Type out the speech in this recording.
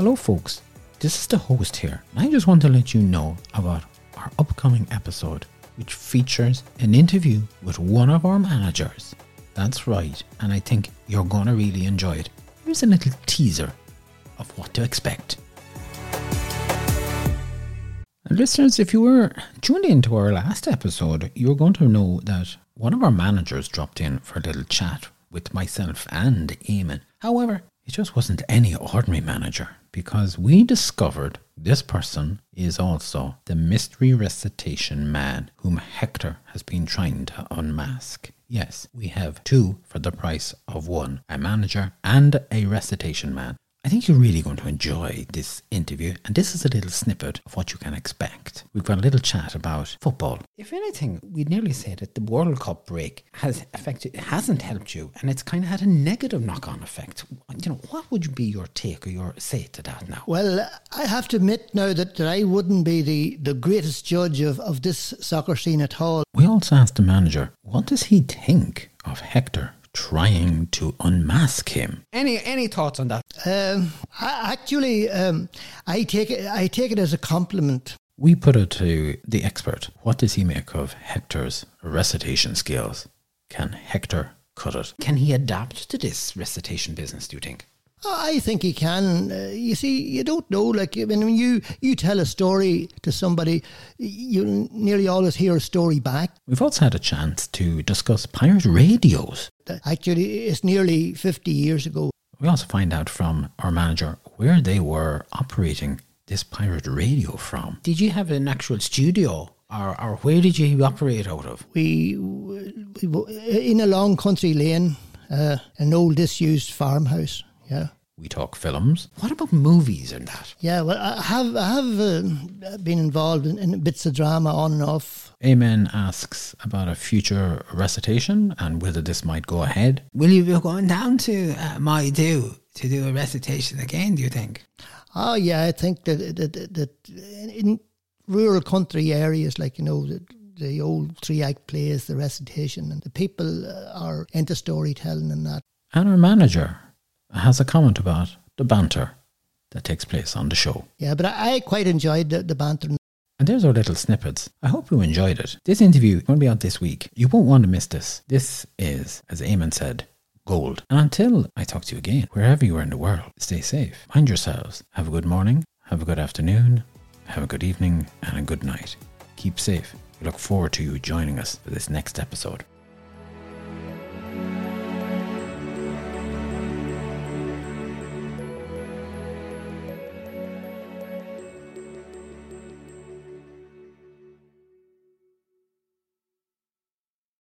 Hello, folks. This is the host here, I just want to let you know about our upcoming episode, which features an interview with one of our managers. That's right, and I think you're going to really enjoy it. Here's a little teaser of what to expect. And listeners, if you were tuned into our last episode, you're going to know that one of our managers dropped in for a little chat with myself and Eamon. However, it just wasn't any ordinary manager because we discovered this person is also the mystery recitation man whom Hector has been trying to unmask. Yes, we have two for the price of one a manager and a recitation man. I think you're really going to enjoy this interview, and this is a little snippet of what you can expect. We've got a little chat about football. If anything, we'd nearly say that the World Cup break has affected, hasn't helped you, and it's kind of had a negative knock-on effect. You know, what would be your take or your say to that now? Well, I have to admit now that, that I wouldn't be the, the greatest judge of, of this soccer scene at all. We also asked the manager, what does he think of Hector trying to unmask him. Any any thoughts on that? Um, I, actually, um, I take it I take it as a compliment. We put it to the expert. What does he make of Hector's recitation skills? Can Hector cut it? Can he adapt to this recitation business? Do you think? I think he can. Uh, you see, you don't know. Like when you you tell a story to somebody, you nearly always hear a story back. We've also had a chance to discuss pirate radios. Actually, it's nearly fifty years ago. We also find out from our manager where they were operating this pirate radio from. Did you have an actual studio? Or, or where did you operate out of? We, we in a long country lane, uh, an old disused farmhouse. Yeah. We talk films. What about movies and that? Yeah, well, I have I have uh, been involved in, in, bits of drama on and off. Eamon asks about a future recitation and whether this might go ahead. Will you be going down to uh, my do to do a recitation again? Do you think? Oh yeah, I think that that, that, that in rural country areas like you know the, the old three act plays, the recitation, and the people uh, are into storytelling and that. And our manager has a comment about the banter that takes place on the show. Yeah, but I quite enjoyed the, the banter. And there's our little snippets. I hope you enjoyed it. This interview is going to be out this week. You won't want to miss this. This is, as Eamon said, gold. And until I talk to you again, wherever you are in the world, stay safe. Mind yourselves. Have a good morning, have a good afternoon, have a good evening, and a good night. Keep safe. We look forward to you joining us for this next episode.